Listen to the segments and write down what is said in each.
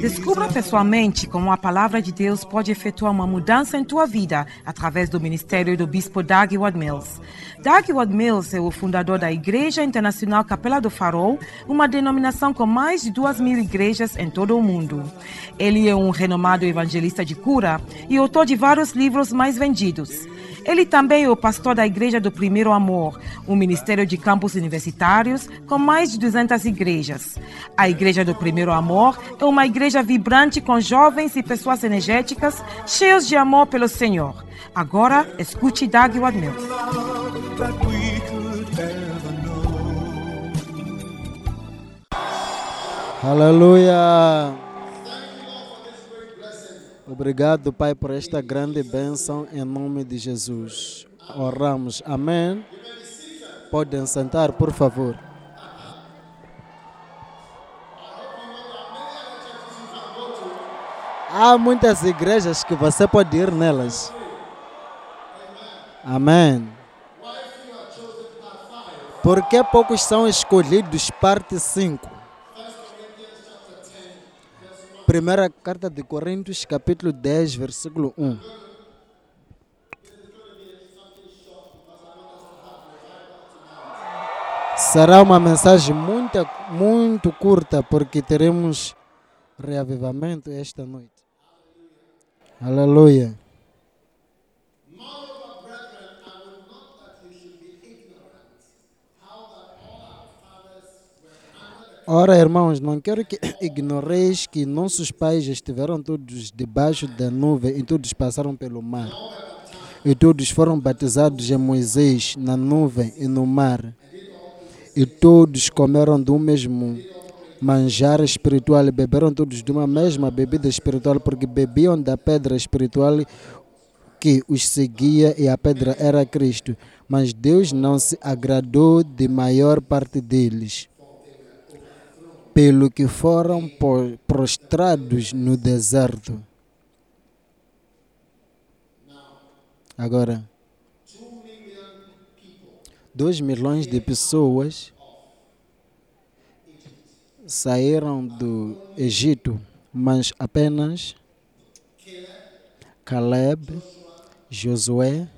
Descubra pessoalmente como a palavra de Deus pode efetuar uma mudança em tua vida através do ministério do bispo Doug Ward Mills. Doug Ward Mills é o fundador da Igreja Internacional Capela do Farol, uma denominação com mais de duas mil igrejas em todo o mundo. Ele é um renomado evangelista de cura e autor de vários livros mais vendidos. Ele também é o pastor da Igreja do Primeiro Amor, um ministério de campos universitários com mais de 200 igrejas. A Igreja do Primeiro Amor é uma igreja vibrante com jovens e pessoas energéticas, cheios de amor pelo Senhor. Agora, escute Doug Ward Mills. Love that we could ever know. Aleluia! Obrigado, Pai, por esta grande bênção em nome de Jesus. Oramos. Amém. Podem sentar, por favor. Há muitas igrejas que você pode ir nelas. Amém. Por que poucos são escolhidos? Parte 5. Primeira carta de Coríntios, capítulo 10, versículo 1. Será uma mensagem muito, muito curta, porque teremos reavivamento esta noite. Aleluia. Ora, irmãos, não quero que ignoreis que nossos pais estiveram todos debaixo da nuvem e todos passaram pelo mar. E todos foram batizados em Moisés na nuvem e no mar. E todos comeram do mesmo manjar espiritual e beberam todos de uma mesma bebida espiritual, porque bebiam da pedra espiritual que os seguia e a pedra era Cristo. Mas Deus não se agradou de maior parte deles pelo que foram prostrados no deserto. Agora, 2 milhões de pessoas saíram do Egito, mas apenas Caleb, Josué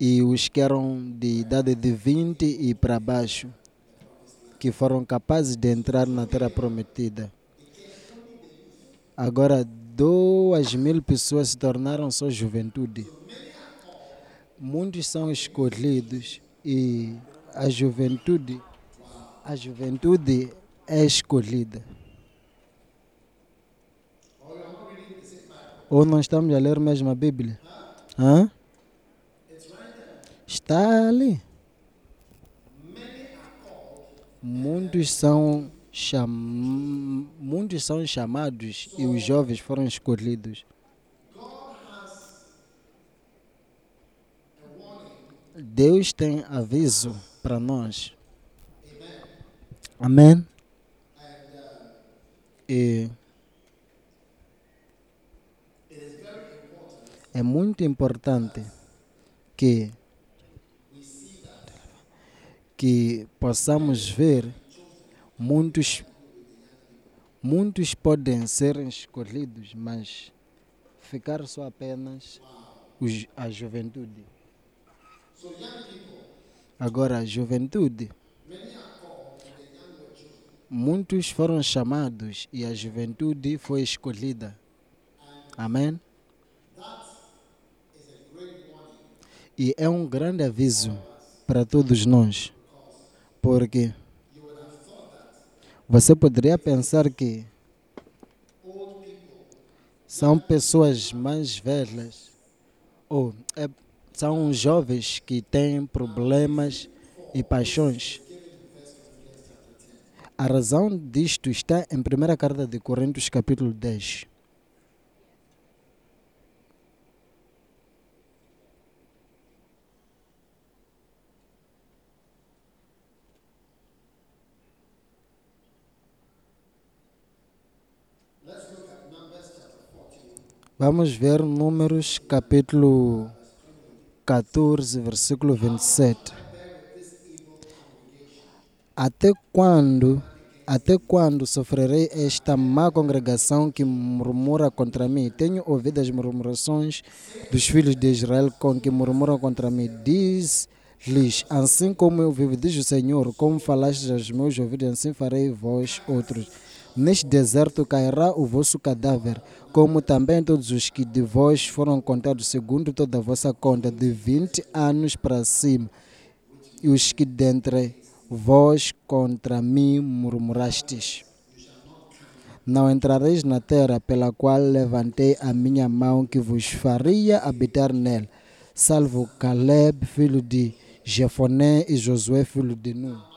e os que eram de idade de 20 e para baixo que foram capazes de entrar na terra prometida. Agora, duas mil pessoas se tornaram só juventude. Muitos são escolhidos e a juventude, a juventude é escolhida. Ou não estamos a ler mesmo a Bíblia? Hã? Está ali. Muitos são, cham... Muitos são chamados e os jovens foram escolhidos. Deus tem aviso para nós. Amém? E é muito importante que que possamos ver muitos muitos podem ser escolhidos, mas ficar só apenas os, a juventude. Agora, a juventude, muitos foram chamados e a juventude foi escolhida. Amém? E é um grande aviso para todos nós, porque você poderia pensar que são pessoas mais velhas ou é, são jovens que têm problemas e paixões. A razão disto está em 1 carta de Coríntios, capítulo 10. Vamos ver Números capítulo 14, versículo 27. Até quando Até quando sofrerei esta má congregação que murmura contra mim? Tenho ouvido as murmurações dos filhos de Israel com que murmuram contra mim. Diz-lhes: Assim como eu vivo, diz o Senhor, como falaste aos meus ouvidos, assim farei vós outros. Neste deserto cairá o vosso cadáver, como também todos os que de vós foram contados segundo toda a vossa conta, de vinte anos para cima, e os que dentre vós contra mim murmurastes. Não entrareis na terra pela qual levantei a minha mão, que vos faria habitar nela, salvo Caleb, filho de Jefoné, e Josué, filho de Nun.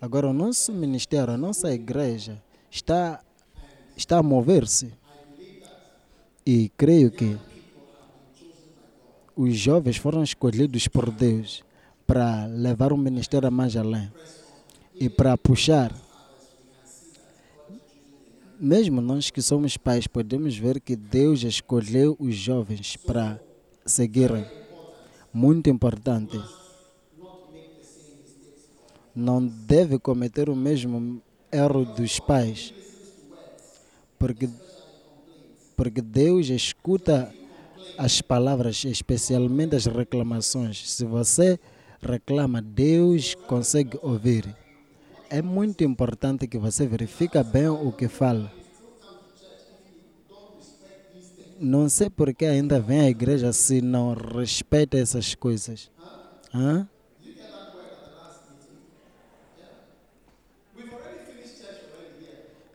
Agora, o nosso ministério, a nossa igreja, está, está a mover-se. E creio que os jovens foram escolhidos por Deus para levar o ministério mais além e para puxar. Mesmo nós que somos pais, podemos ver que Deus escolheu os jovens para seguirem. Muito importante. Não deve cometer o mesmo erro dos pais, porque, porque Deus escuta as palavras, especialmente as reclamações. Se você reclama, Deus consegue ouvir. É muito importante que você verifique bem o que fala. Não sei por que ainda vem à igreja se não respeita essas coisas. Hã?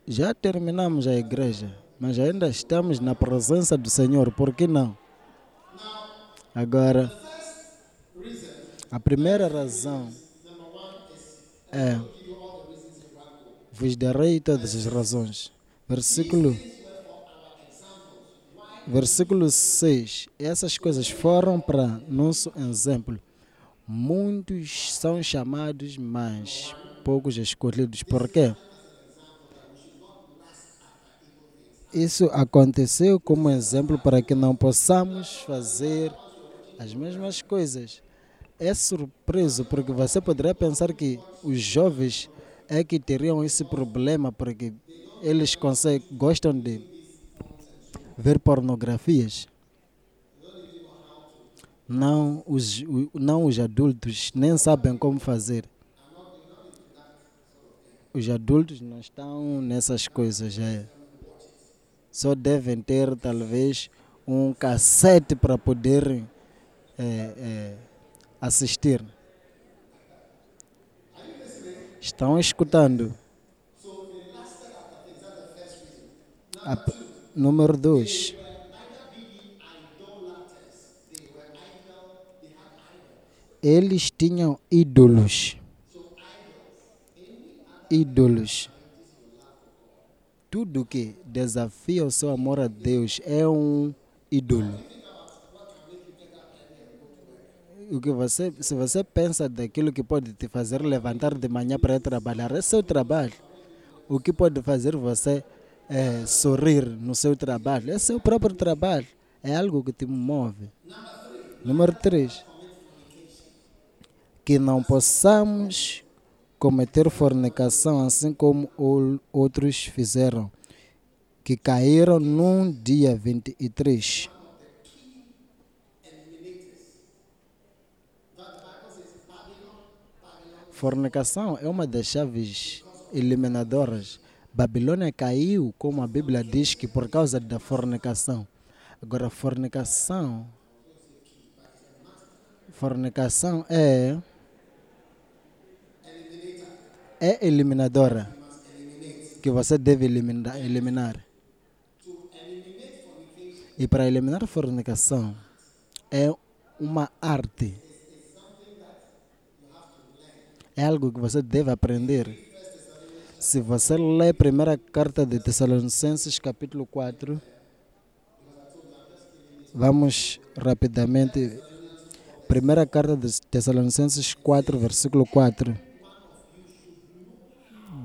Já terminamos a igreja, mas ainda estamos na presença do Senhor, por que não? Agora, a primeira razão é: vos darei todas as razões. Versículo, versículo 6. Essas coisas foram para nosso exemplo. Muitos são chamados, mas poucos escolhidos. Por quê? Isso aconteceu como exemplo para que não possamos fazer as mesmas coisas. É surpreso porque você poderia pensar que os jovens é que teriam esse problema porque eles conseguem, gostam de ver pornografias. Não os, não os adultos nem sabem como fazer. Os adultos não estão nessas coisas. É. Só devem ter talvez um cassete para poderem é, é, assistir. Estão escutando? A, número 2. Eles tinham ídolos. Ídolos. Tudo que desafia o seu amor a Deus é um ídolo o que você, se você pensa daquilo que pode te fazer levantar de manhã para trabalhar, é seu trabalho. O que pode fazer você é, sorrir no seu trabalho é seu próprio trabalho. É algo que te move. Número 3. Que não possamos cometer fornicação assim como outros fizeram, que caíram num dia 23. Fornicação é uma das chaves eliminadoras. Babilônia caiu, como a Bíblia diz, que por causa da fornicação. Agora, fornicação. Fornicação é. É eliminadora. Que você deve eliminar. eliminar. E para eliminar a fornicação é uma arte é algo que você deve aprender. Se você lê a primeira carta de Tessalonicenses, capítulo 4, vamos rapidamente. Primeira carta de Tessalonicenses 4, versículo 4.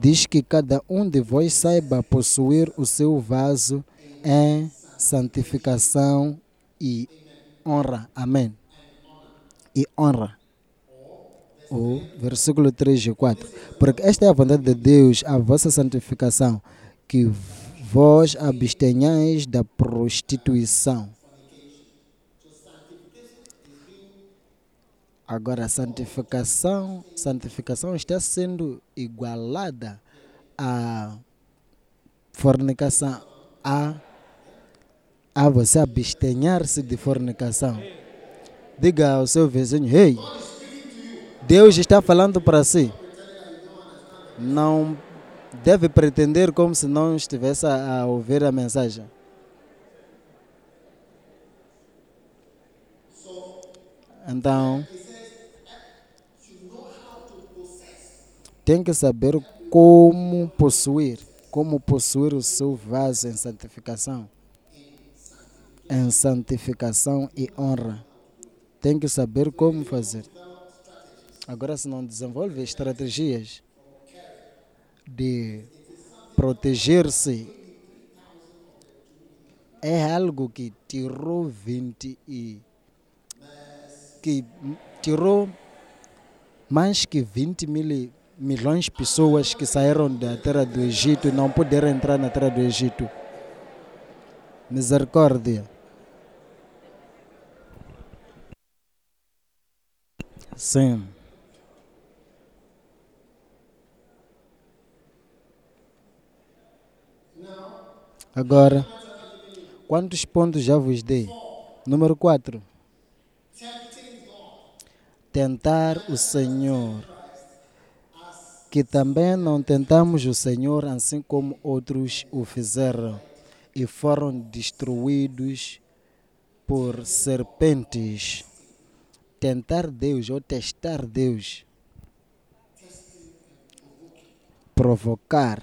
Diz que cada um de vós saiba possuir o seu vaso em santificação e honra. Amém. E honra o versículo 3 e 4. Porque esta é a vontade de Deus, a vossa santificação, que vós abstenhais da prostituição. Agora, a santificação, santificação está sendo igualada à fornicação, a, a você abstenhar-se de fornicação. Diga ao seu vizinho, hey, Deus está falando para si. Não deve pretender como se não estivesse a, a ouvir a mensagem. Então, tem que saber como possuir, como possuir o seu vaso em santificação, em santificação e honra. Tem que saber como fazer. Agora, se não desenvolve estratégias de proteger-se, é algo que tirou 20 e que tirou mais que 20 mil, milhões de pessoas que saíram da terra do Egito e não puderam entrar na terra do Egito. Misericórdia. Sim. Agora, quantos pontos já vos dei? Número 4. Tentar o Senhor. Que também não tentamos o Senhor assim como outros o fizeram e foram destruídos por serpentes. Tentar Deus ou testar Deus. Provocar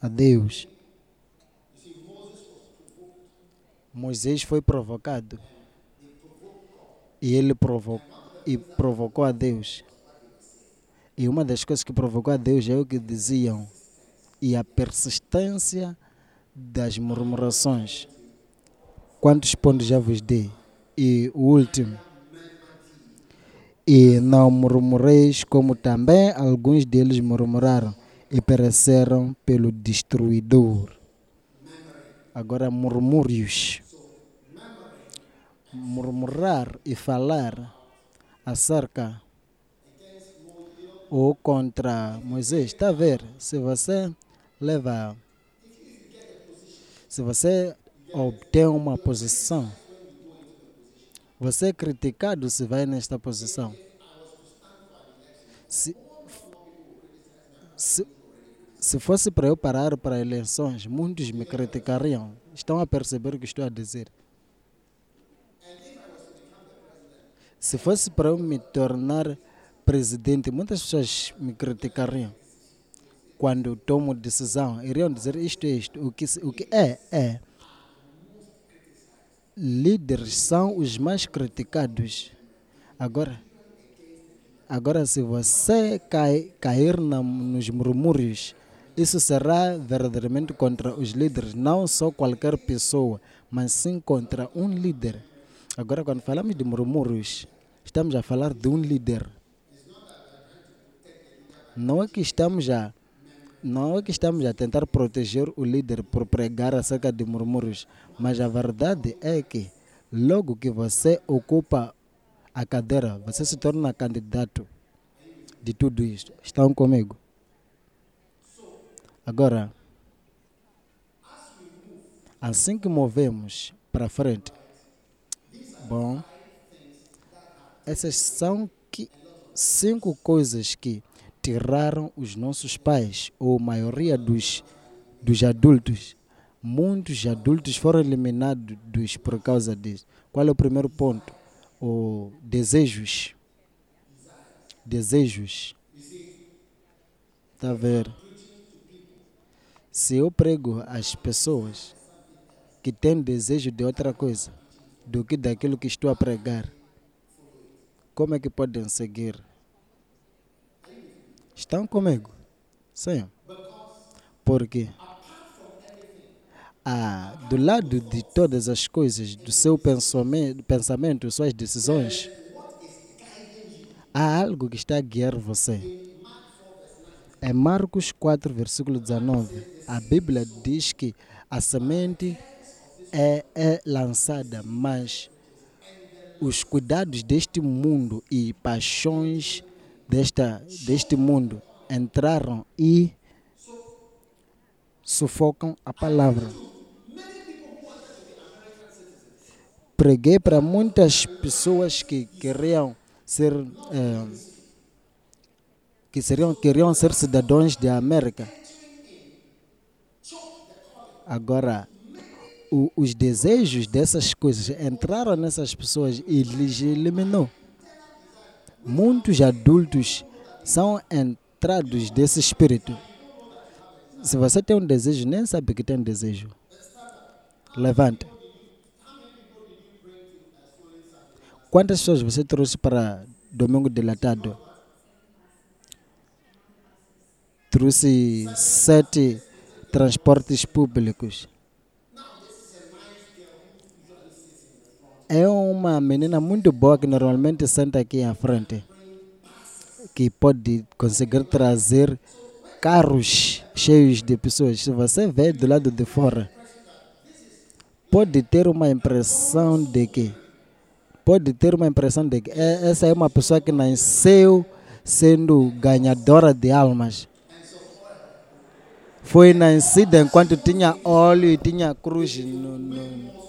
a Deus. Moisés foi provocado e ele provocou, e provocou a Deus. E uma das coisas que provocou a Deus é o que diziam e a persistência das murmurações. Quantos pontos já vos dei? E o último. E não murmureis como também alguns deles murmuraram e pereceram pelo destruidor. Agora murmúrios murmurar e falar acerca ou contra Moisés. Está a ver? Se você leva. Se você obtém uma posição, você é criticado se vai nesta posição. Se, se, se fosse para eu parar para eleições, muitos me criticariam. Estão a perceber o que estou a dizer? Se fosse para eu me tornar presidente, muitas pessoas me criticariam. Quando tomo decisão, iriam dizer isto é isto. O que, o que é, é. Líderes são os mais criticados. Agora, agora se você cai, cair na, nos murmúrios, isso será verdadeiramente contra os líderes, não só qualquer pessoa, mas sim contra um líder. Agora, quando falamos de murmúrios, estamos a falar de um líder. Não é que estamos a não é que estamos a tentar proteger o líder por pregar acerca de murmúrios, mas a verdade é que logo que você ocupa a cadeira, você se torna candidato de tudo isso. Estão comigo? Agora, assim que movemos para frente, bom, essas são que, cinco coisas que tiraram os nossos pais, ou a maioria dos, dos adultos. Muitos adultos foram eliminados por causa disso. Qual é o primeiro ponto? O desejos. Desejos. Está a ver? Se eu prego às pessoas que têm desejo de outra coisa do que daquilo que estou a pregar, como é que podem seguir? Estão comigo? Sim. Porque ah, do lado de todas as coisas, do seu pensamento, pensamento suas decisões, há algo que está a guiar você. Em Marcos 4, versículo 19, a Bíblia diz que a semente é, é lançada, mas os cuidados deste mundo e paixões desta, deste mundo entraram e sufocam a palavra. Preguei para muitas pessoas que queriam ser eh, que seriam, queriam ser cidadãos da América. Agora, o- os desejos dessas coisas entraram nessas pessoas e lhes eliminou. Muitos adultos são entrados desse espírito. Se você tem um desejo, nem sabe que tem desejo. Levanta. Quantas pessoas você trouxe para domingo dilatado? Trouxe sete transportes públicos. É uma menina muito boa que normalmente senta aqui à frente, que pode conseguir trazer carros cheios de pessoas. Se você vê do lado de fora, pode ter uma impressão de que pode ter uma impressão de que é- essa é uma pessoa que nasceu sendo ganhadora de almas. Foi nascida enquanto tinha óleo e tinha cruz, no, no-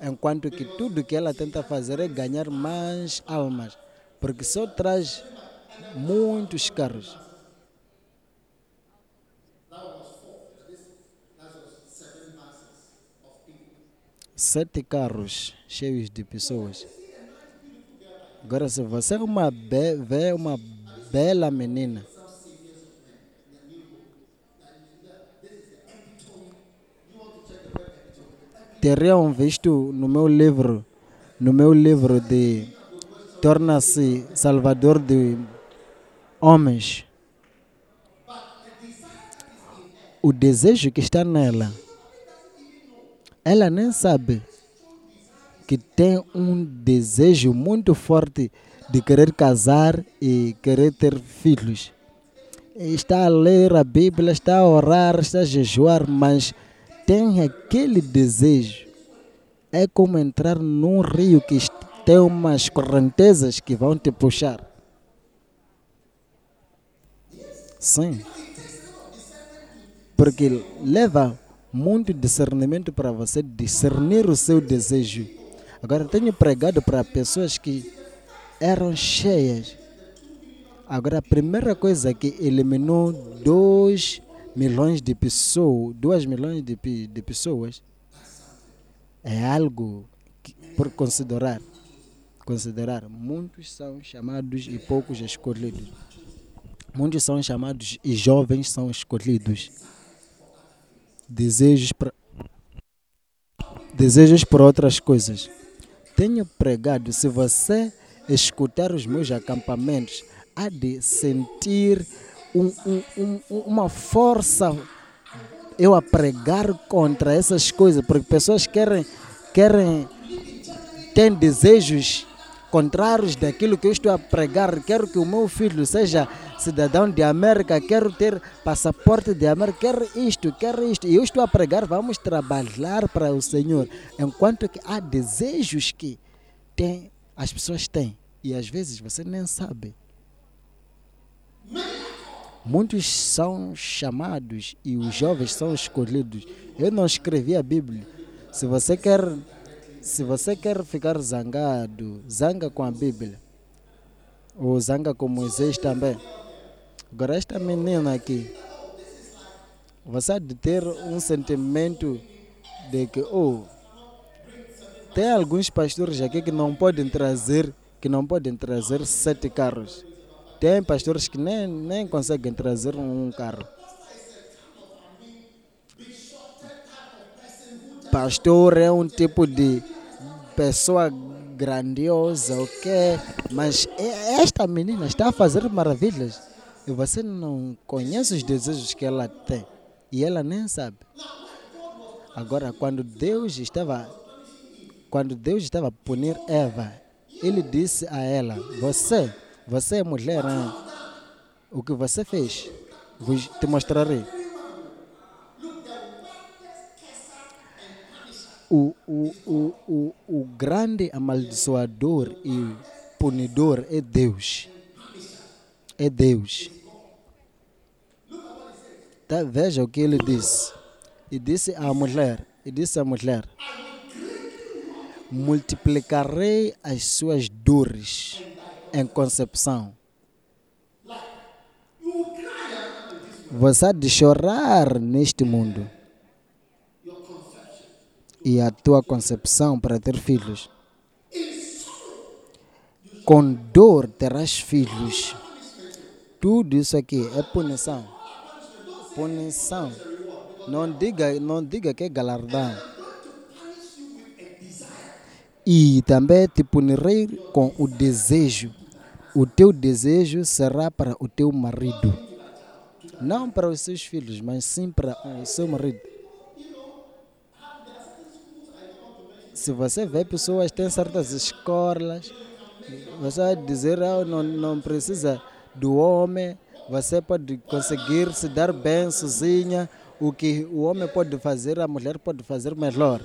enquanto que tudo que ela tenta fazer é ganhar mais almas, porque só traz muitos carros. Sete carros cheios de pessoas. Agora, se você é vê uma bela menina, teriam visto no meu livro, no meu livro de Torna-se Salvador de Homens, o desejo que está nela, ela nem sabe que tem um desejo muito forte de querer casar e querer ter filhos. Está a ler a Bíblia, está a orar, está a jejuar, mas tem aquele desejo. É como entrar num rio que tem umas correntezas que vão te puxar. Sim. Porque leva muito discernimento para você discernir o seu desejo. Agora, tenho pregado para pessoas que eram cheias. Agora, a primeira coisa que eliminou 2 milhões de pessoas, 2 milhões de, de pessoas, é algo que, por considerar. Considerar, muitos são chamados e poucos escolhidos. Muitos são chamados e jovens são escolhidos. Desejos para desejos por outras coisas. Tenho pregado, se você escutar os meus acampamentos, há de sentir um- um- um- um- uma força eu a pregar contra essas coisas, porque pessoas querem, querem, têm desejos contrários daquilo que eu estou a pregar. Quero que o meu filho seja cidadão de América, quero ter passaporte de América, quero isto, quero isto. E eu estou a pregar, vamos trabalhar para o Senhor. Enquanto que há desejos que tem, as pessoas têm. E às vezes você nem sabe. Muitos são chamados e os jovens são escolhidos. Eu não escrevi a Bíblia. Se você quer, se você quer ficar zangado, zanga com a Bíblia. Ou zanga com Moisés também. Agora esta menina aqui, você há de ter um sentimento de que, oh, tem alguns pastores aqui que não podem trazer, que não podem trazer sete carros. Tem pastores que nem, nem conseguem trazer um carro. Pastor é um tipo de pessoa grandiosa, ok? Mas esta menina está a fazer maravilhas. E você não conhece os desejos que ela tem. E ela nem sabe. Agora, quando Deus estava quando Deus estava a punir Eva, ele disse a ela: Você Você é mulher, hein? O que você fez? Vou te mostrarei. O, o, o, o, o grande amaldiçoador e punidor é Deus. É Deus. Tá, veja o que ele disse. E disse à mulher, e disse à mulher, multiplicarei as suas dores em concepção. Você há de chorar neste mundo. E a tua concepção para ter filhos. Com dor terás filhos. Tudo isso aqui é punição. Punição. Não diga, não diga que é galardão. E também te punirei com o desejo. O teu desejo será para o teu marido. Não para os seus filhos, mas sim para o seu marido. Se você vê pessoas têm certas escolas, você vai dizer, ah, não, não precisa do homem, você pode conseguir se dar bem sozinha. O que o homem pode fazer, a mulher pode fazer melhor.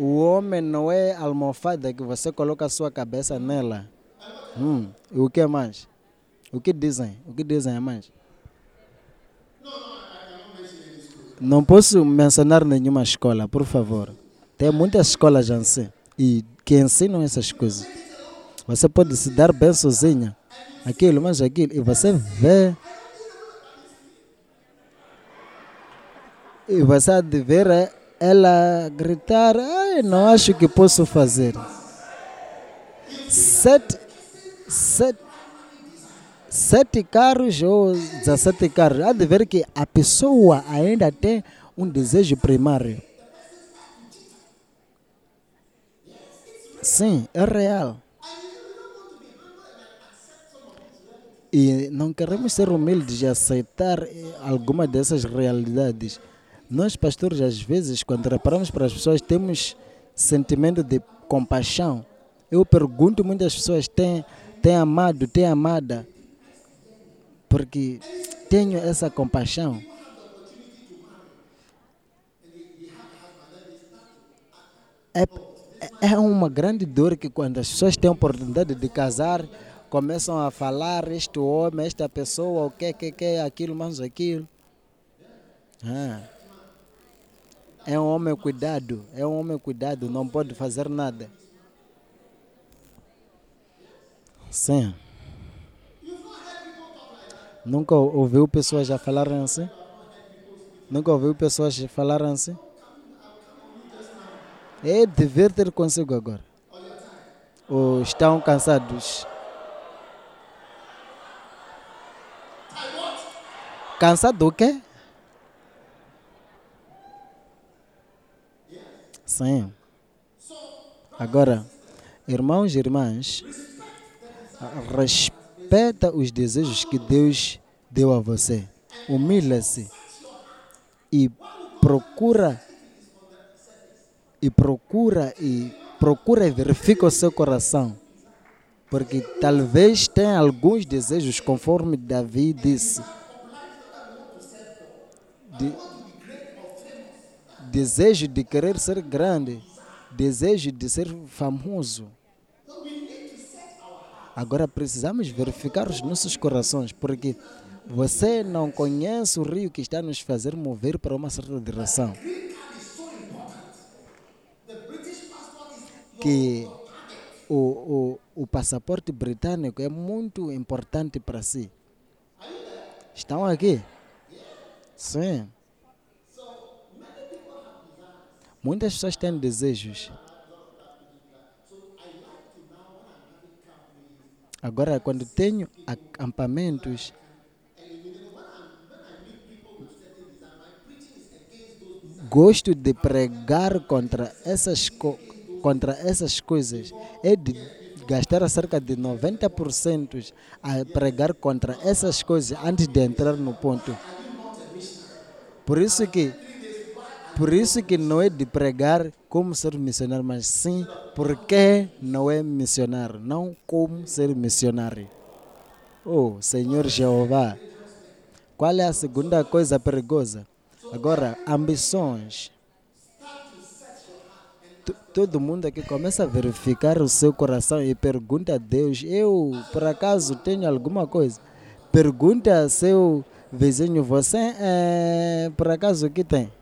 O homem não é almofada que você coloca a sua cabeça nela. Hum, o que mais? O que dizem? O que dizem mais? Não posso mencionar nenhuma escola, por favor. Tem muitas escolas assim e que ensinam essas coisas. Você pode se dar bem sozinha, aquilo, mas aquilo, e você vê. E você eh, ela gritar: Ai, não acho que posso fazer. Sete, sete, sete carros ou 17 carros. Há de ver que a pessoa ainda tem um desejo primário. Sim, é real. E não queremos ser humildes e aceitar eh, alguma dessas realidades. Nós, pastores, às vezes, quando reparamos para as pessoas, temos sentimento de compaixão. Eu pergunto, muitas pessoas têm, têm amado, têm amada, porque tenho essa compaixão. É, é uma grande dor que quando as pessoas têm a oportunidade de casar, começam a falar este homem, esta pessoa, o que, que, que, aquilo, mais aquilo. Ah. É um homem cuidado, é um homem cuidado, não pode fazer nada. Sim. Nunca ouviu pessoas já falarem assim? Nunca ouviu pessoas falarem assim? É dever ter consigo agora. Ou estão cansados? Cansado do quê? Sim. Agora, irmãos e irmãs, respeita os desejos que Deus deu a você. Humilha-se e procura e procura e procura e verifica o seu coração. Porque talvez tenha alguns desejos, conforme Davi disse. De, desejo de querer ser grande, desejo de ser famoso. Agora precisamos verificar os nossos corações, porque você não conhece o rio que está nos fazer mover para uma certa direção. Que o, o, o passaporte britânico é muito importante para si. Estão aqui? Sim. Muitas pessoas têm desejos. Agora, quando tenho acampamentos, gosto de pregar contra essas, co contra essas coisas. É de gastar cerca de 90% a pregar contra essas coisas antes de entrar no ponto. Por isso que Por isso que não é de pregar como ser missionário, mas sim porque não é missionário, não como ser missionário. Oh, Senhor Jeová, qual é a segunda coisa perigosa? Agora, ambições. Tu- Todo mundo aqui começa a verificar o seu coração e pergunta a Deus: Eu, por acaso, tenho alguma coisa? Pergunta ao seu vizinho: Você, é, por acaso, o que tem?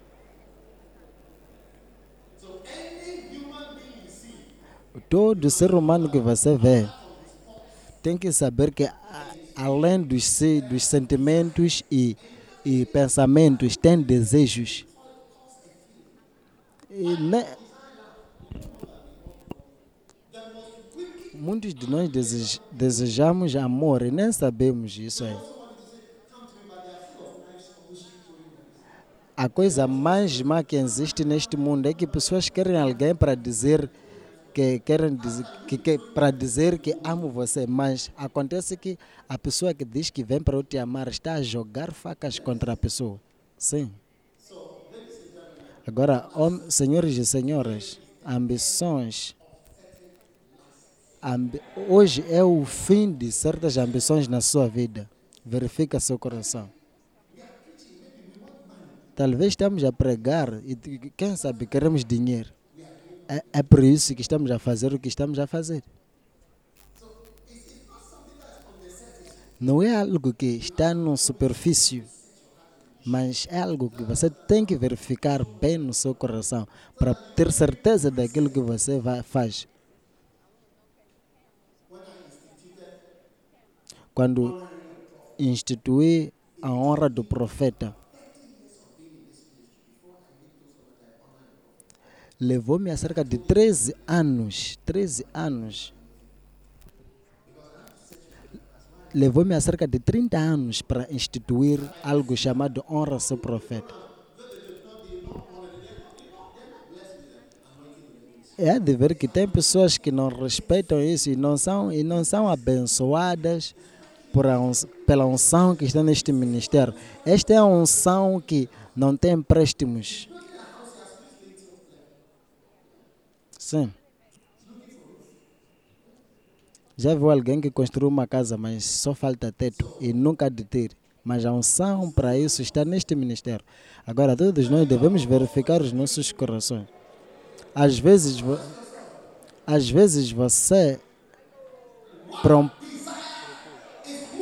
Todo ser humano que você vê tem que saber que além dos, dos sentimentos e, e pensamentos tem desejos. E ne- Muitos de nós desej- desejamos amor e nem sabemos isso aí. A coisa mais má que existe neste mundo é que pessoas querem alguém para dizer que querem que, que para dizer que amo você, mas acontece que a pessoa que diz que vem para eu te amar está a jogar facas contra a pessoa. Sim. Agora, hom- senhores e senhoras, ambições. ambi- hoje é o fim de certas ambições na sua vida. Verifica seu coração. Talvez estamos a pregar e quem sabe queremos dinheiro. É, é por isso que estamos a fazer o que estamos a fazer. Não é algo que está na superfície, mas é algo que você tem que verificar bem no seu coração para ter certeza daquilo que você vai, faz. Quando instituí a honra do profeta, levou-me a cerca de 13 anos, 13 anos. Levou-me a cerca de 30 anos para instituir algo chamado honra ao profeta. É de ver que tem pessoas que não respeitam isso e não são, e não são abençoadas pela unção que está neste ministério. Esta é a unção que não tem empréstimos. Sim. Já viu alguém que construiu uma casa, mas só falta teto e nunca de ter. Mas a unção para isso está neste ministério. Agora, todos nós devemos verificar os nossos corações. Às vezes, às vezes você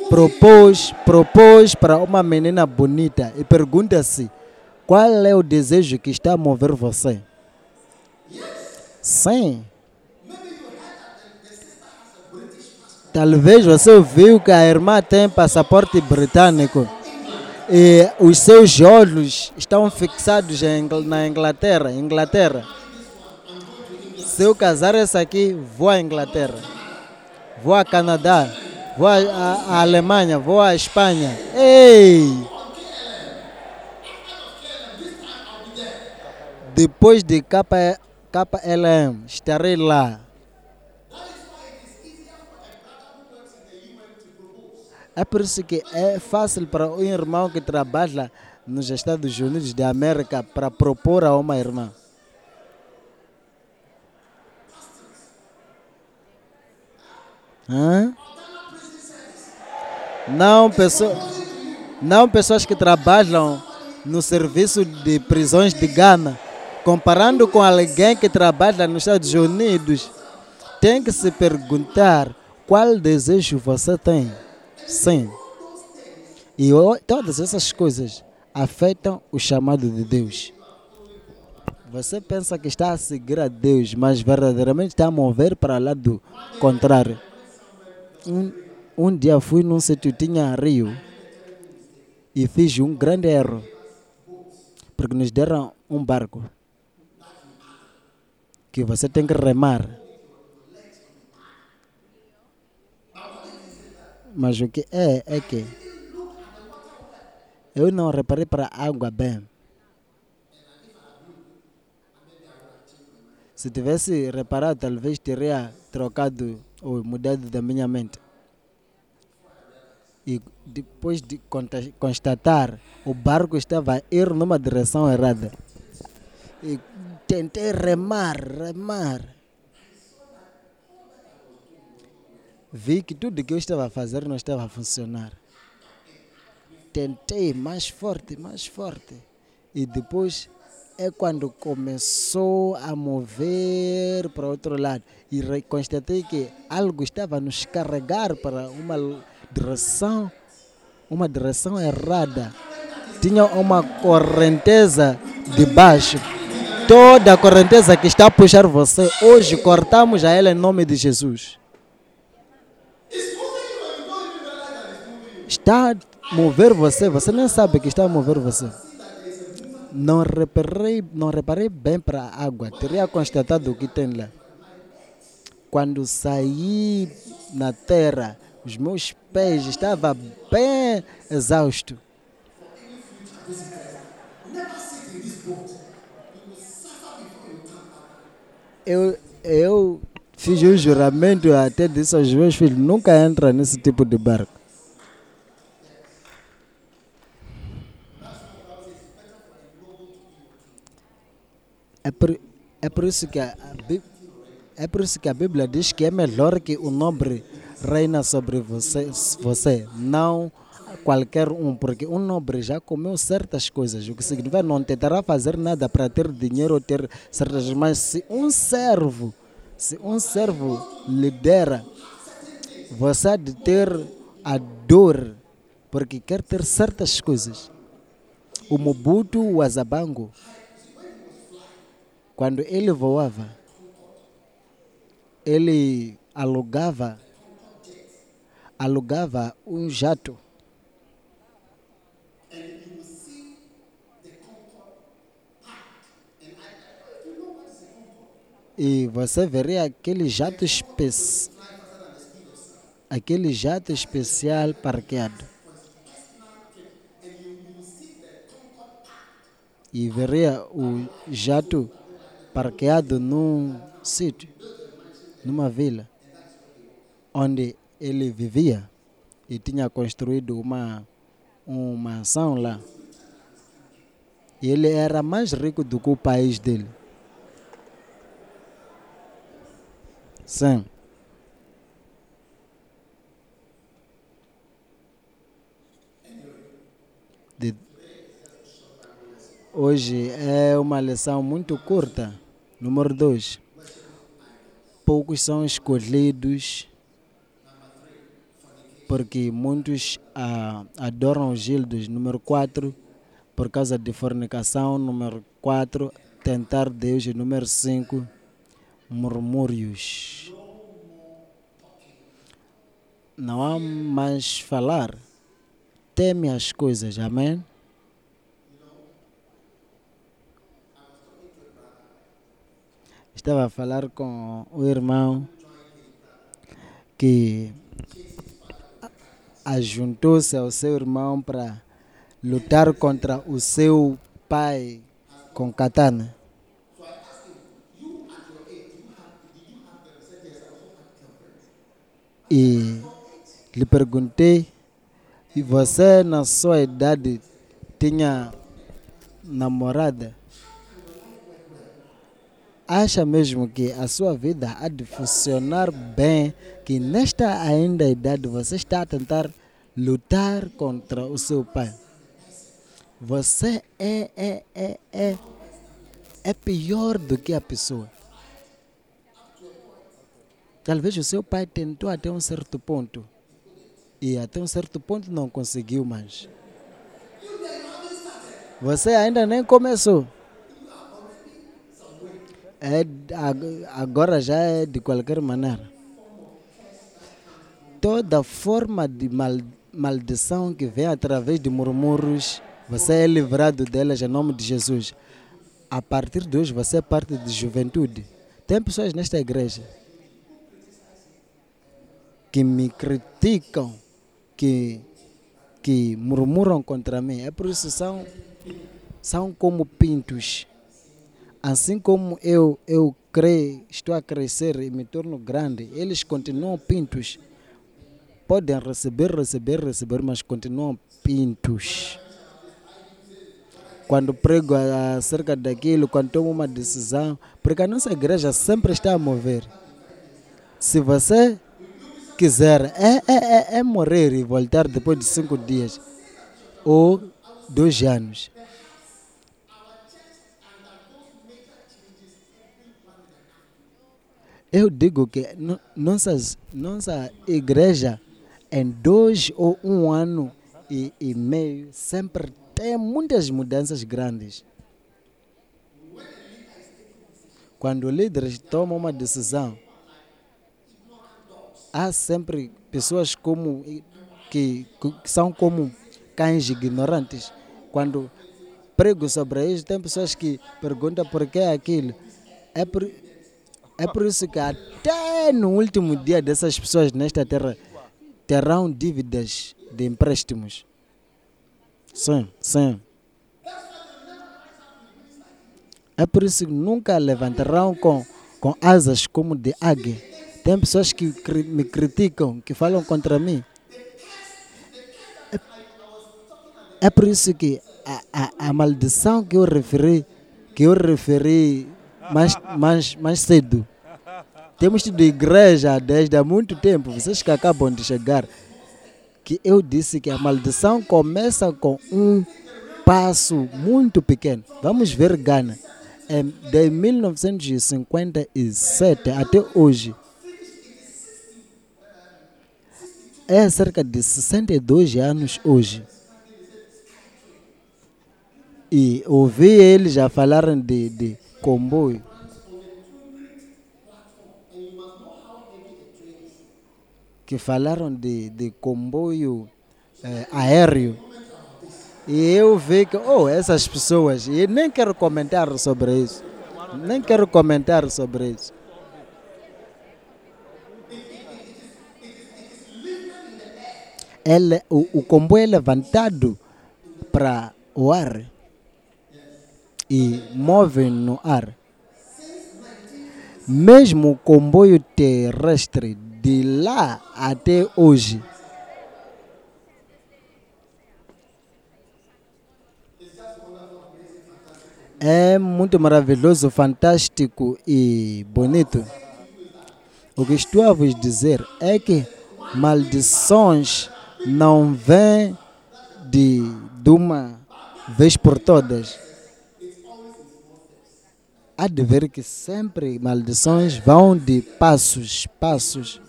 propôs, propôs para uma menina bonita e pergunta-se qual é o desejo que está a mover você. Sim. Talvez você ouviu que a irmã tem passaporte britânico e os seus olhos estão fixados na Inglaterra. Inglaterra. Se eu casar essa aqui, vou à Inglaterra. Vou a Canadá. Vou à, Alemanha. Vou à Espanha. Ei! Depois de KP, KLM, estarei lá. É por isso que é fácil para um irmão que trabalha nos Estados Unidos da América para propor a uma irmã. Hã? Não, pessoa, não pessoas que trabalham no serviço de prisões de Gana, comparando com alguém que trabalha nos Estados Unidos, tem que se perguntar qual desejo você tem. Sim. E todas essas coisas afetam o chamado de Deus. Você pensa que está a seguir a Deus, mas verdadeiramente está a mover para o lado contrário. Um, um dia fui num sítio tinha rio e fiz um grande erro. Porque nos deram um barco que você tem que remar. Mas o que é, é que eu não reparei para a água bem. Se tivesse reparado, talvez teria trocado ou mudado da minha mente. E depois de constatar, o barco estava a ir numa direção errada. e tentei remar, remar. Vi que tudo que eu estava a fazer não estava a funcionar. Tentei mais forte, mais forte. E depois é quando começou a mover para outro lado. E constatei que algo estava a nos carregar para uma direção, uma direção errada. Tinha uma correnteza de baixo. Toda a correnteza que está a puxar você, hoje cortamos a ela em nome de Jesus. Está a mover você, você nem sabe que está a mover você. Não reparei, não reparei bem para a água, teria constatado o que tem lá. Quando saí na terra, os meus pés estavam bem exaustos. Eu, eu fiz um juramento até disse aos meus filhos, nunca entra nesse tipo de barco. É por, é por isso que a, é por isso que a Bíblia diz que é melhor que o nobre reina sobre você, você, não qualquer um, porque um nobre já comeu certas coisas, o que significa não tentará fazer nada para ter dinheiro ou ter certas, mas se um servo, se um servo lidera, você há de ter a dor, porque quer ter certas coisas. O Mobutu Wazabango, quando ele voava, ele alugava alugava um jato. E você veria aquele jato especial, aquele jato especial parqueado. E veria o jato parqueado num sítio, numa vila, onde ele vivia e tinha construído uma, uma mansão lá. E ele era mais rico do que o país dele. Sim. De- Hoje é uma lição muito curta. Número 2. Poucos são escolhidos porque muitos ah, adoram os gildos. Número 4, por causa de fornicação. Número 4, tentar Deus. Número 5, murmúrios. Não há mais falar. Teme as coisas. Amém? Estava a falar com o irmão que ajuntou-se ao seu irmão para lutar contra o seu pai com katana. E lhe perguntei, e você na sua idade tinha namorada? Acha mesmo que a sua vida há de funcionar bem, que nesta ainda idade você está a tentar lutar contra o seu pai? Você é, é, é, é, é pior do que a pessoa. Talvez o seu pai tentou até um certo ponto e até um certo ponto não conseguiu mais. Você ainda nem começou. É, ag- agora já é de qualquer maneira. Toda forma de mal, maldição que vem através de murmúrios, você é livrado delas em nome de Jesus. A partir de hoje, você é parte de juventude. Tem pessoas nesta igreja que me criticam, que, que murmuram contra mim. É por isso são, são como pintos. Assim como eu, eu cre, estou a crescer e me torno grande, eles continuam pintos. Podem receber, receber, receber, mas continuam pintos. quando prego acerca daquilo, quando tomo uma decisão, porque a nossa igreja sempre está a mover. Se você quiser, é, é, é, morrer e voltar depois de cinco dias ou dois anos. Eu digo que no- nossas, nossa igreja, em dois ou um ano e, e meio, sempre tem muitas mudanças grandes. Quando líderes tomam uma decisão, há sempre pessoas como que, que são como cães ignorantes. Quando prego sobre isso, tem pessoas que perguntam por que aquilo. É por, é por isso que até no último dia dessas pessoas nesta terra terão dívidas de empréstimos. Sim, sim. É por isso que nunca levantarão com, com asas como de águia. Tem pessoas que cri- me criticam, que falam contra mim. É, é por isso que a, a, a maldição que eu referi, que eu referi mais, mais, mais cedo, temos tido igreja desde há muito tempo, vocês que acabam de chegar, que eu disse que a maldição começa com um passo muito pequeno. Vamos ver Gana. De 1957 até hoje, é cerca de 62 anos hoje. E ouvi eles já falaram de, de comboio. Que falaram de, de comboio eh, aéreo. E eu vi que, oh, essas pessoas, e nem quero comentar sobre isso. Nem quero comentar sobre isso. Ele, o, o comboio é levantado para o ar e move no ar. Mesmo o comboio terrestre de lá até hoje é muito maravilhoso, fantástico e bonito. O que estou a vos dizer é que maldições não vêm de, de uma vez por todas. Há de ver que sempre maldições vão de passos, passos.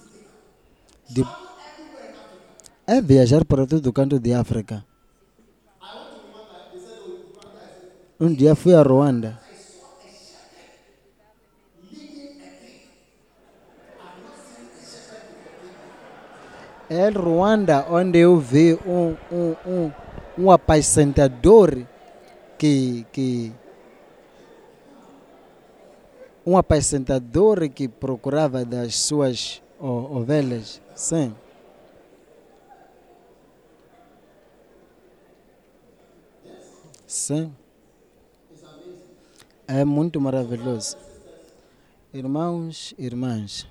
De... É viajar para todo canto de África. Um dia fui a Ruanda. É Ruanda onde eu vi um, um, um, um apacentador que, que um apacentador que procurava das suas o- ovelhas. Sim. Sim. É muito maravilhoso. Irmãos, irmãs,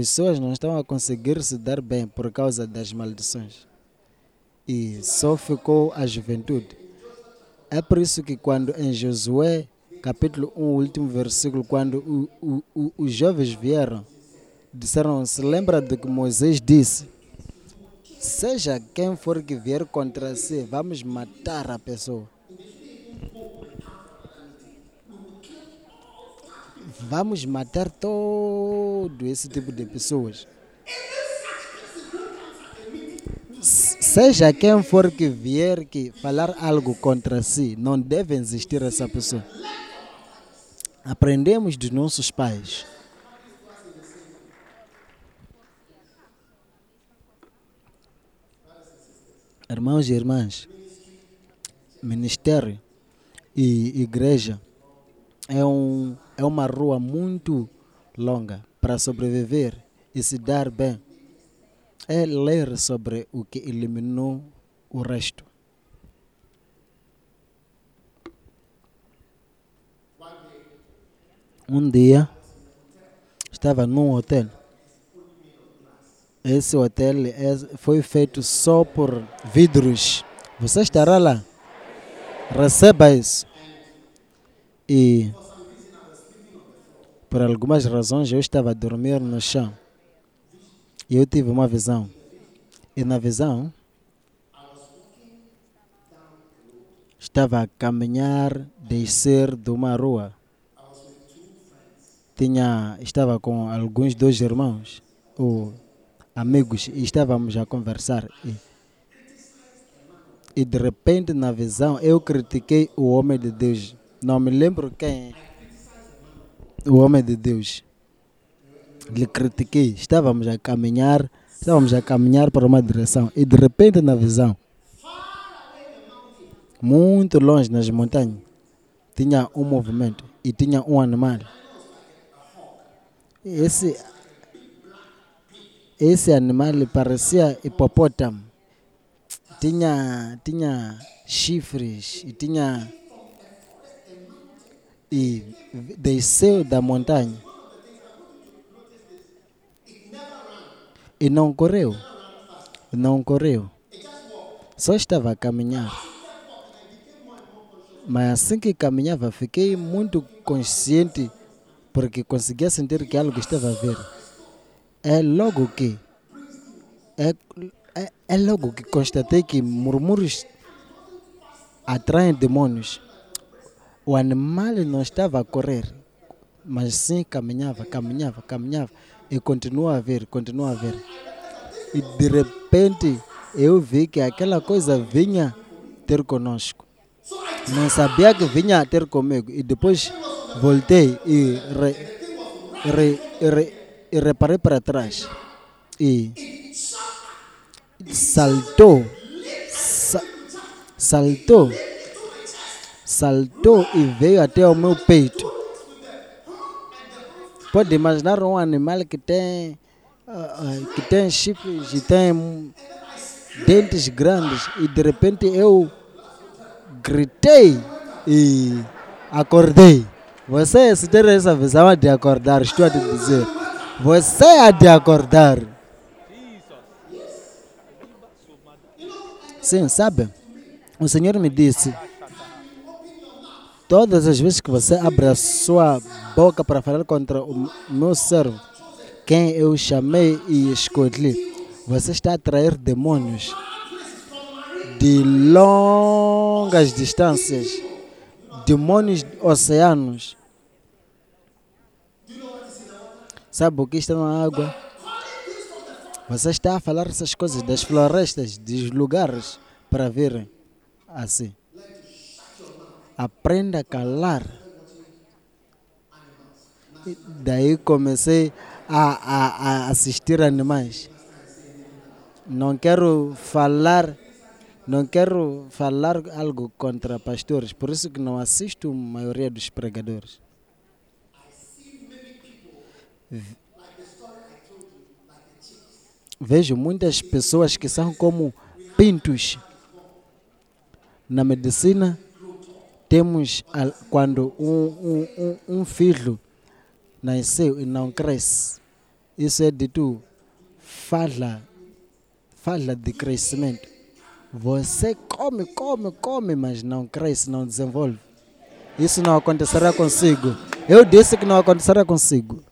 pessoas não estão a conseguir se dar bem por causa das maldições. E só ficou a juventude. É por isso que quando em Josué, capítulo 1, último versículo, quando o, o, o, os jovens vieram, disseram, se lembra do que Moisés disse, seja quem for que vier contra si, vamos matar a pessoa. Vamos matar todo esse tipo de pessoas. Seja quem for que vier que falar algo contra si, não deve existir essa pessoa. Aprendemos dos nossos pais. Irmãos e irmãs, ministério e igreja é, um, é uma rua muito longa para sobreviver e se dar bem. É ler sobre o que eliminou o resto. Um dia estava num hotel. Esse hotel é- foi feito só por vidros Você estará lá. Receba isso. E por algumas razões eu estava a dormir no chão. E eu tive uma visão. E na visão estava a caminhar, descer de uma rua. Tinha, estava com alguns dois irmãos, ou amigos, e estávamos a conversar. E, e de repente, na visão, eu critiquei o homem de Deus. Não me lembro quem. O homem de Deus. Lhe critiquei. Estávamos a caminhar, estávamos a caminhar para uma direção. E de repente, na visão, muito longe nas montanhas, tinha um movimento e tinha um animal. Esse, esse animal parecia hipopótamo. Tinha, tinha chifres e tinha. E desceu da montanha. E não correu. Não correu. Só estava a caminhar. Mas assim que caminhava, fiquei muito consciente porque conseguia sentir que algo estava a ver. É logo que é, é, é logo que constatei que murmúrios atraem demônios. O animal não estava a correr, mas sim caminhava, caminhava, caminhava e continua a ver, continua a ver. E de repente eu vi que aquela coisa vinha ter conosco. Não sabia que vinha ter comigo. E depois voltei e, re, re, re, e reparei para trás. E saltou. Sa, saltou. Saltou e veio até o meu peito. Pode imaginar um animal que tem, uh, que tem chifres e tem dentes grandes e de repente eu gritei e acordei. Você, se ter essa visão de acordar, estou a te dizer, você há de acordar. Sim, sabe? O Senhor me disse, todas as vezes que você abre a sua boca para falar contra o meu servo, quem eu chamei e escolhi, você está a atrair demônios de longas distâncias, demônios oceanos. Sabe o que está na água? Você está a falar essas coisas das florestas, dos lugares para verem assim. Aprenda a calar. E daí comecei a, a, a assistir animais. Não quero falar não quero falar algo contra pastores, por isso que não assisto a maioria dos pregadores. Vejo muitas pessoas que são como pintos. Na medicina, temos quando um, um, um filho nasceu e não cresce. Isso é dito falha, falha de crescimento. Você come, come, come, mas não cresce, não desenvolve. Isso não acontecerá consigo. Eu disse que não acontecerá consigo.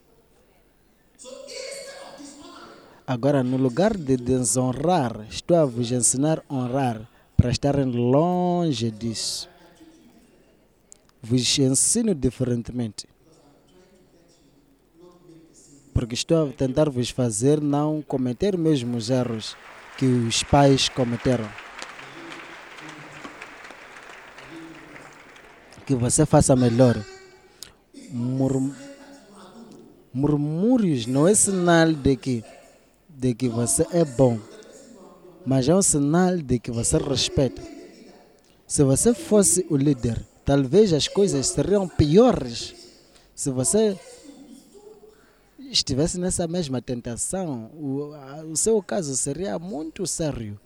Agora, no lugar de desonrar, estou a vos ensinar a honrar para estarem longe disso. Vos ensino diferentemente. Porque estou a tentar vos fazer não cometer mesmo os erros que os pais cometeram. que você faça melhor. Mur, murmúrios não é sinal de que, de que você é bom, mas é um sinal de que você respeita. Se você fosse o líder, talvez as coisas seriam piores. Se você estivesse nessa mesma tentação, o, o seu caso seria muito sério.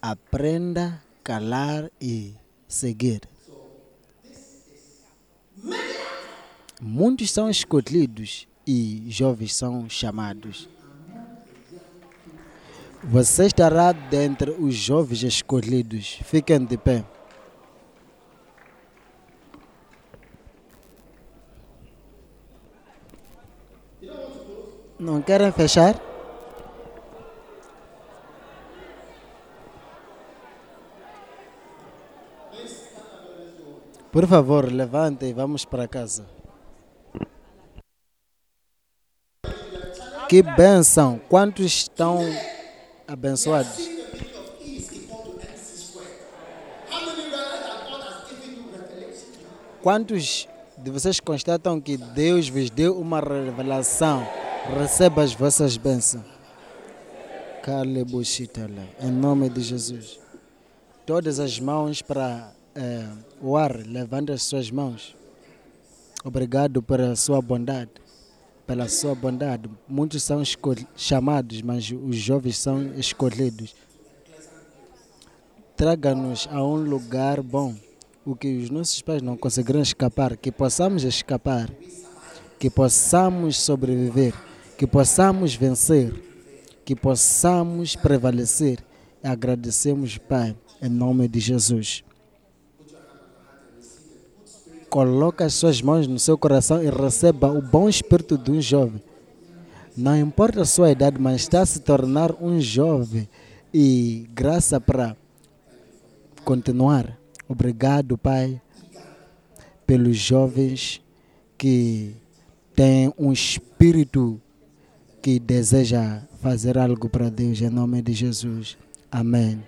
Aprenda calar e seguir. Muitos são escolhidos e jovens são chamados. Você estará dentre os jovens escolhidos. Fiquem de pé. Não querem fechar? Por favor, levante e vamos para casa. Que bênção! Quantos estão abençoados? Quantos de vocês constatam que Deus vos deu uma revelação? Receba as vossas bênçãos. Kalebushitala. Em nome de Jesus. Todas as mãos para eh, o ar, levante as suas mãos. Obrigado pela sua bondade. Pela sua bondade. Muitos são chamados, mas os jovens são escolhidos. Traga-nos a um lugar bom, o que os nossos pais não conseguiram escapar, que possamos escapar, que possamos sobreviver, que possamos vencer, que possamos prevalecer. Agradecemos, Pai, em nome de Jesus. Coloque as suas mãos no seu coração e receba o bom espírito de um jovem. Não importa a sua idade, mas está a se tornar um jovem e graça para continuar. Obrigado, Pai, pelos jovens que têm um espírito que deseja fazer algo para Deus, em nome de Jesus. Amém.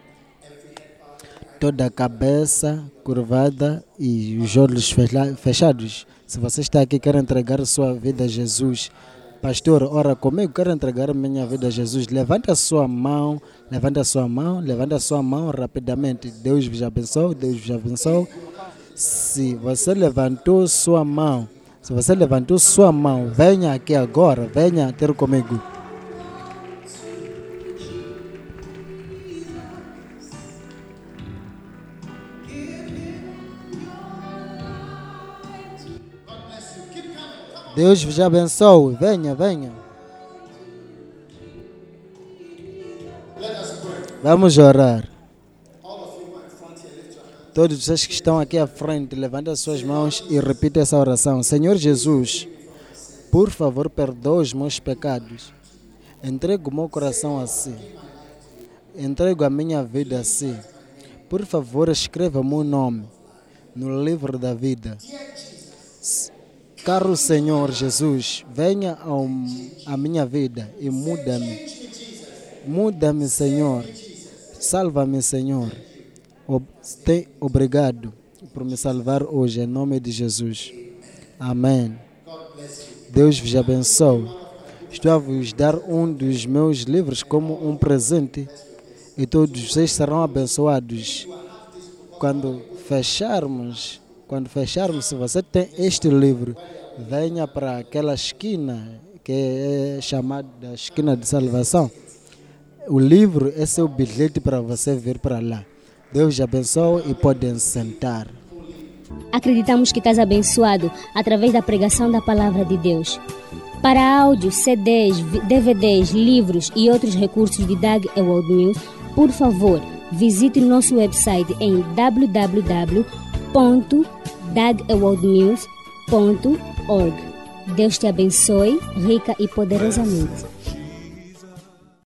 Toda a cabeça curvada e os olhos fecha- fechados. Se você está aqui quer entregar sua vida a Jesus, Pastor, ora comigo, quero entregar minha vida a Jesus. Levante a sua mão, levante a sua mão, levante a sua mão rapidamente. Deus vos abençoe, Deus vos abençoe. Se você levantou sua mão, se você levantou sua mão, venha aqui agora, venha ter comigo. Deus vos abençoe. Venha, venha. Vamos orar. Todos vocês que estão aqui à frente, levantem as suas mãos e repita essa oração. Senhor Jesus, por favor, perdoa os meus pecados. Entrego o meu coração a si. Entrego a minha vida a si. Por favor, escreva o meu nome no livro da vida. Caro Senhor Jesus, venha ao, à minha vida e muda-me. Muda-me, Senhor. Salva-me, Senhor. Te- Obrigado por me salvar hoje, em nome de Jesus. Amém. Deus vos abençoe. Estou a vos dar um dos meus livros como um presente e todos vocês serão abençoados. Quando fecharmos, quando fecharmos, se você tem este livro, venha para aquela esquina que é chamada da esquina de salvação. O livro é seu bilhete para você vir para lá. Deus te abençoe e podem sentar. Acreditamos que estás abençoado através da pregação da palavra de Deus. Para áudios, CDs, DVDs, livros e outros recursos de Dag Ewald News, por favor, visite nosso website em www.dagewaldnews.org. Deus te abençoe rica e poderosamente.